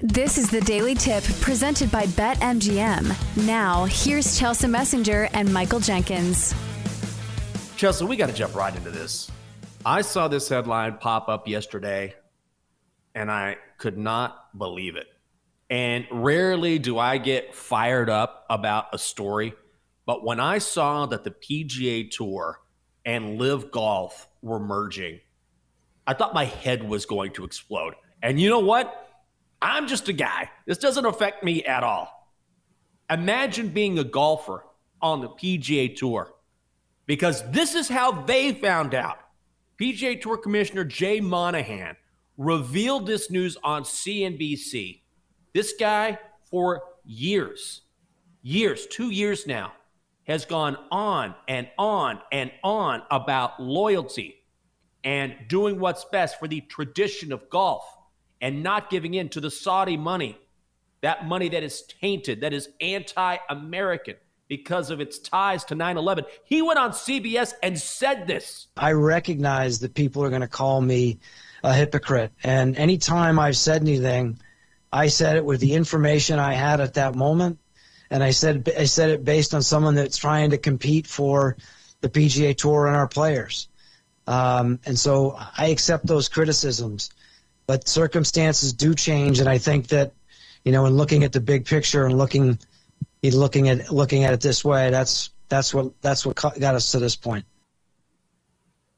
This is the Daily Tip presented by BetMGM. Now, here's Chelsea Messenger and Michael Jenkins. Chelsea, we got to jump right into this. I saw this headline pop up yesterday and I could not believe it. And rarely do I get fired up about a story, but when I saw that the PGA Tour and LIV Golf were merging, I thought my head was going to explode. And you know what? I'm just a guy. This doesn't affect me at all. Imagine being a golfer on the PGA Tour because this is how they found out. PGA Tour Commissioner Jay Monahan revealed this news on CNBC. This guy, for years, years, two years now, has gone on and on and on about loyalty and doing what's best for the tradition of golf and not giving in to the Saudi money, that money that is tainted, that is anti American because of its ties to 9 11. He went on CBS and said this. I recognize that people are going to call me a hypocrite. And anytime I've said anything, I said it with the information I had at that moment. And I said I said it based on someone that's trying to compete for the PGA Tour and our players. Um, and so I accept those criticisms but circumstances do change, and I think that you know, in looking at the big picture and looking looking at looking at it this way, that's that's what that's what got us to this point.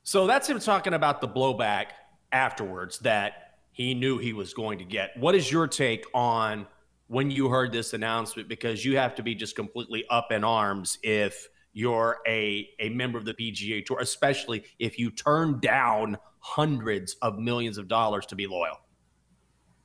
So that's him talking about the blowback afterwards that he knew he was going to get. What is your take on when you heard this announcement? Because you have to be just completely up in arms if you're a, a member of the PGA Tour, especially if you turn down hundreds of millions of dollars to be loyal.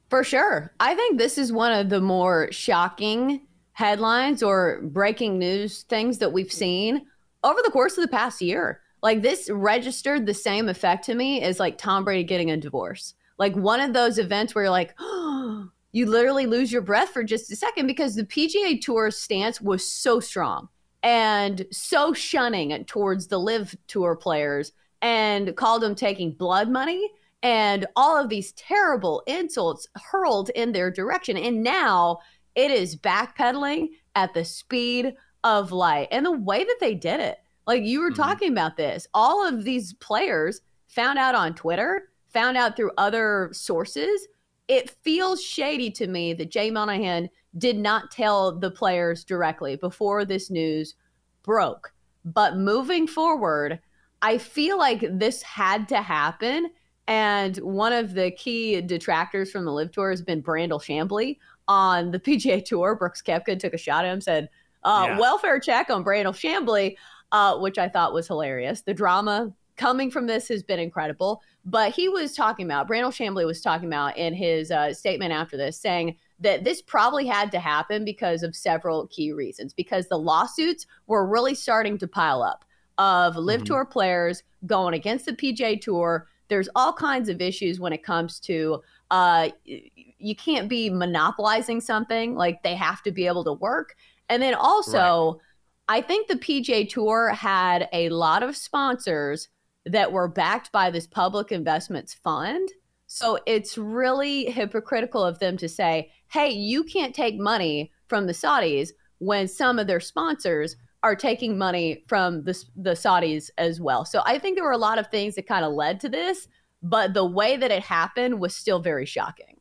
For sure. I think this is one of the more shocking headlines or breaking news things that we've seen over the course of the past year. Like this registered the same effect to me as like Tom Brady getting a divorce. Like one of those events where you're like, oh, you literally lose your breath for just a second because the PGA Tour stance was so strong and so shunning towards the LIV Tour players and called them taking blood money and all of these terrible insults hurled in their direction. And now it is backpedaling at the speed of light and the way that they did it. Like you were mm-hmm. talking about this, all of these players found out on Twitter, found out through other sources. It feels shady to me that Jay Monahan did not tell the players directly before this news broke. But moving forward, I feel like this had to happen. And one of the key detractors from the LIV Tour has been Brandel Chamblee on the PGA Tour. Brooks Koepka took a shot at him, said, uh, yeah. welfare check on Brandel Chamblee, uh, which I thought was hilarious. The drama coming from this has been incredible. But he was talking about, Brandel Chamblee was talking about in his uh, statement after this, saying that this probably had to happen because of several key reasons, because the lawsuits were really starting to pile up of LIV mm-hmm. tour players going against the PGA Tour. There's all kinds of issues when it comes to uh, you can't be monopolizing something. Like they have to be able to work. And then also, right. I think the PGA Tour had a lot of sponsors that were backed by this public investments fund. So it's really hypocritical of them to say, hey, you can't take money from the Saudis when some of their sponsors are taking money from the, the Saudis as well. So I think there were a lot of things that kind of led to this, but the way that it happened was still very shocking.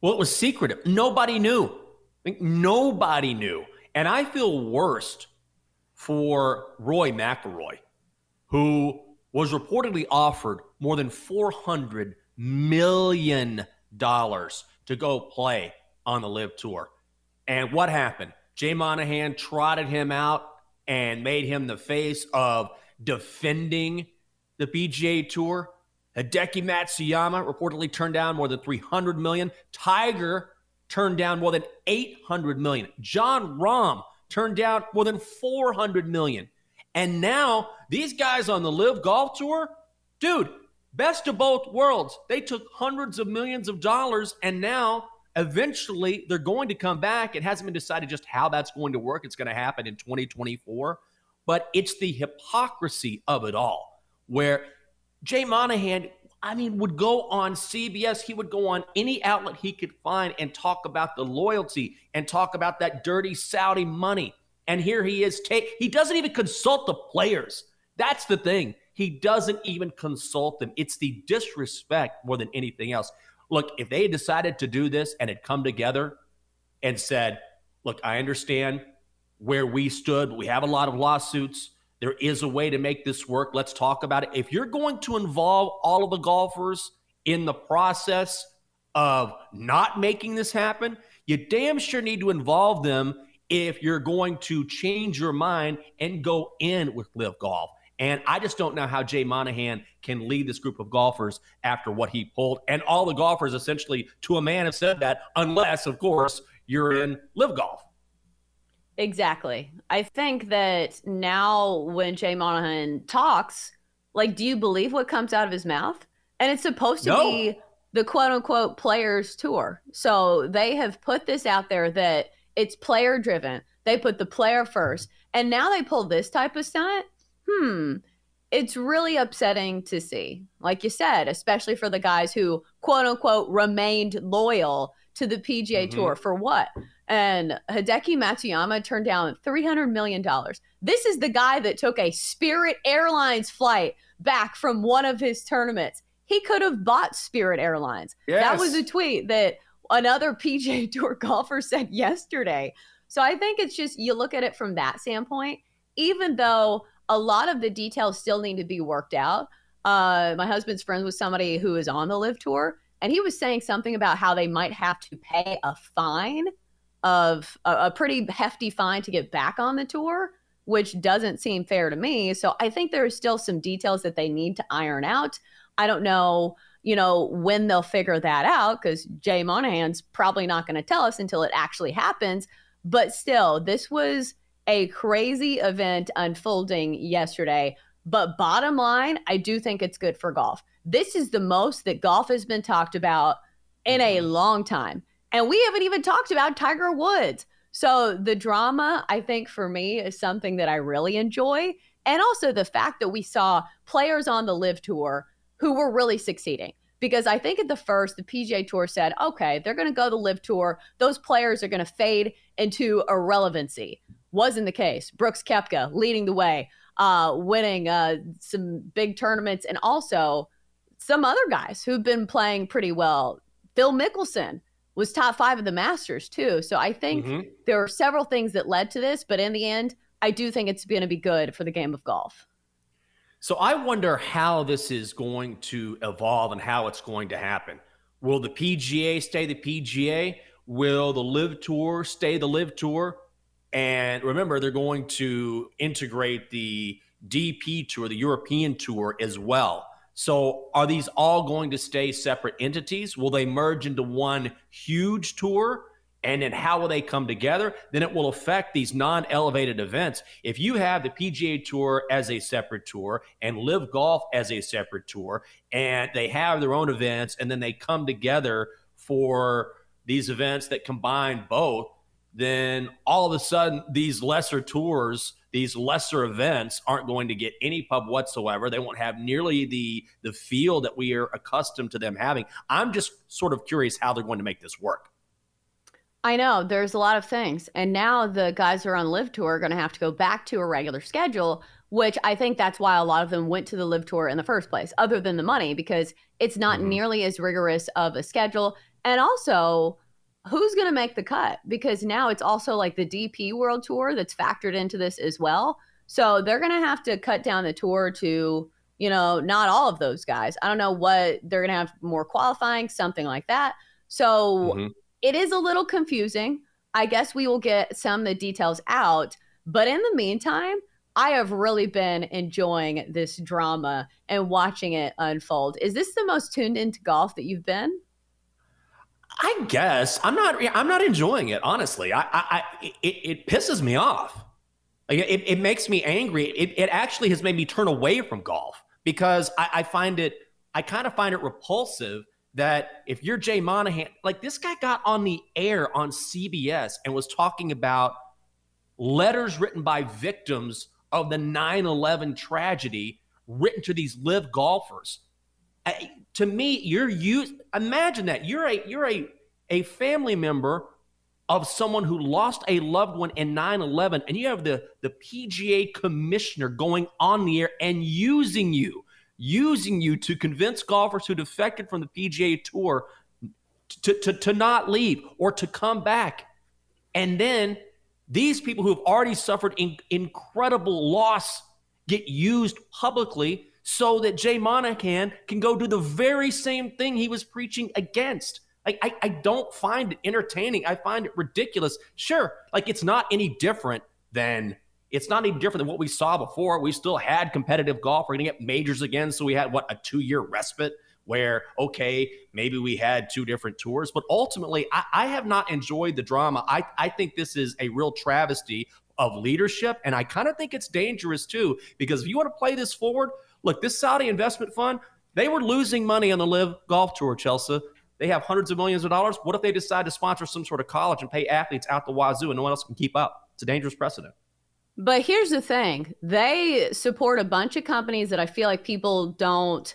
Well, it was secretive. Nobody knew. Like, nobody knew. And I feel worst for Rory McIlroy, who was reportedly offered more than $400 million to go play on the LIV Tour. And what happened? Jay Monahan trotted him out and made him the face of defending the PGA Tour. Hideki Matsuyama reportedly turned down more than 300 million. Tiger turned down more than 800 million. Jon Rahm turned down more than 400 million. And now these guys on the LIV Golf Tour, dude, best of both worlds. They took hundreds of millions of dollars and now Eventually, they're going to come back. It hasn't been decided just how that's going to work. It's going to happen in 2024. But it's the hypocrisy of it all, where Jay Monahan, I mean, would go on CBS. He would go on any outlet he could find and talk about the loyalty and talk about that dirty Saudi money. And here he is. He doesn't even consult the players. That's the thing. He doesn't even consult them. It's the disrespect more than anything else. Look, if they decided to do this and had come together and said, "Look, I understand where we stood. We have a lot of lawsuits. There is a way to make this work. Let's talk about it. If you're going to involve all of the golfers in the process of not making this happen, you damn sure need to involve them if you're going to change your mind and go in with LIV Golf. And I just don't know how Jay Monahan can lead this group of golfers after what he pulled. And all the golfers, essentially, to a man, have said that, unless, of course, you're in LIV Golf. Exactly. I think that now when Jay Monahan talks, like, do you believe what comes out of his mouth? And it's supposed to no. be the quote unquote players tour. So they have put this out there that it's player driven. They put the player first. And now they pull this type of stunt. Hmm. It's really upsetting to see, like you said, especially for the guys who quote unquote remained loyal to the PGA mm-hmm. Tour for what? and Hideki Matsuyama turned down $300 million. This is the guy that took a Spirit Airlines flight back from one of his tournaments. He could have bought Spirit Airlines. Yes. That was a tweet that another PGA Tour golfer said yesterday. So I think it's just you look at it from that standpoint, even though a lot of the details still need to be worked out. Uh, my husband's friends with somebody who is on the LIV tour, and he was saying something about how they might have to pay a fine of a, a pretty hefty fine to get back on the tour, which doesn't seem fair to me. So I think there are still some details that they need to iron out. I don't know, you know, when they'll figure that out because Jay Monahan's probably not going to tell us until it actually happens. But still, this was a crazy event unfolding yesterday. But bottom line, I do think it's good for golf. This is the most that golf has been talked about in a mm-hmm. long time. And we haven't even talked about Tiger Woods. So the drama, I think for me, is something that I really enjoy. And also the fact that we saw players on the LIV tour who were really succeeding. Because I think at the first, the PGA Tour said, okay, they're going to go the LIV tour. Those players are going to fade into irrelevancy. Wasn't the case. Brooks Koepka leading the way, uh, winning uh, some big tournaments, and also some other guys who've been playing pretty well. Phil Mickelson was top five of the Masters too. So I think mm-hmm. there are several things that led to this, but in the end, I do think it's going to be good for the game of golf. So I wonder how this is going to evolve and how it's going to happen. Will the PGA stay the PGA? Will the LIV Tour stay the LIV Tour? And remember, they're going to integrate the DP Tour, the European Tour, as well. So are these all going to stay separate entities? Will they merge into one huge tour? And then how will they come together? Then it will affect these non elevated events. If you have the PGA Tour as a separate tour and LIV Golf as a separate tour, and they have their own events, and then they come together for these events that combine both, then all of a sudden these lesser tours these lesser events aren't going to get any pub whatsoever. They won't have nearly the the feel that we are accustomed to them having. I'm just sort of curious how they're going to make this work. I know there's a lot of things, and now the guys who are on LIV tour are going to have to go back to a regular schedule, which I think that's why a lot of them went to the LIV tour in the first place, other than the money, because it's not mm-hmm. nearly as rigorous of a schedule, and also who's going to make the cut because now it's also like the DP World Tour that's factored into this as well. So they're going to have to cut down the tour to, you know, not all of those guys. I don't know what they're going to have more qualifying, something like that. So mm-hmm. It is a little confusing. I guess we will get some of the details out. But in the meantime, I have really been enjoying this drama and watching it unfold. Is this the most tuned into golf that you've been? I guess I'm not. I'm not enjoying it. Honestly, I, I, I it, it pisses me off. It, it makes me angry. It, it actually has made me turn away from golf because I, I find it. I kind of find it repulsive that if you're Jay Monahan, like this guy got on the air on CBS and was talking about letters written by victims of the 9/11 tragedy written to these LIV golfers. I, to me, you're you imagine that. You're a you're a a family member of someone who lost a loved one in 9-11 and you have the the pga commissioner going on the air and using you using you to convince golfers who defected from the pga tour to, to, to not leave or to come back and then these people who have already suffered in, incredible loss get used publicly so that jay monahan can go do the very same thing he was preaching against I, I don't find it entertaining. I find it ridiculous. Sure, like it's not any different than it's not any different than what we saw before. We still had competitive golf. We're gonna get majors again. So we had what a two-year respite where okay, maybe we had two different tours, but ultimately I, I have not enjoyed the drama. I, I think this is a real travesty of leadership. And I kind of think it's dangerous too, because if you want to play this forward, look, this Saudi investment fund, they were losing money on the LIV golf tour, Chelsea. They have hundreds of millions of dollars. What if they decide to sponsor some sort of college and pay athletes out the wazoo and no one else can keep up? It's a dangerous precedent. But here's the thing they support a bunch of companies that I feel like people don't,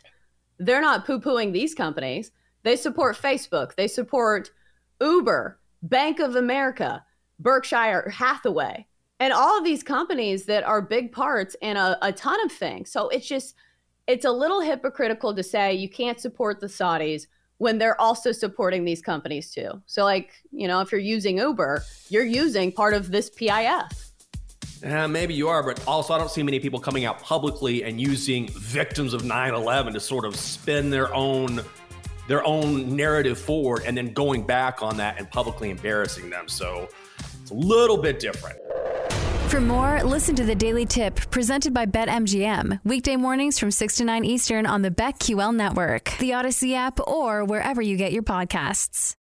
they're not poo pooing these companies. They support Facebook, they support Uber, Bank of America, Berkshire Hathaway, and all of these companies that are big parts in a, a ton of things. So it's just, it's a little hypocritical to say you can't support the Saudis when they're also supporting these companies too. So, like, you know, if you're using Uber, you're using part of this PIF. Uh, maybe you are, but also I don't see many people coming out publicly and using victims of 9/11 to sort of spin their own their own narrative forward and then going back on that and publicly embarrassing them. So it's a little bit different. For more, listen to the Daily Tip presented by BetMGM. Weekday mornings from 6 to 9 Eastern on the BetQL network, the Odyssey app, or wherever you get your podcasts.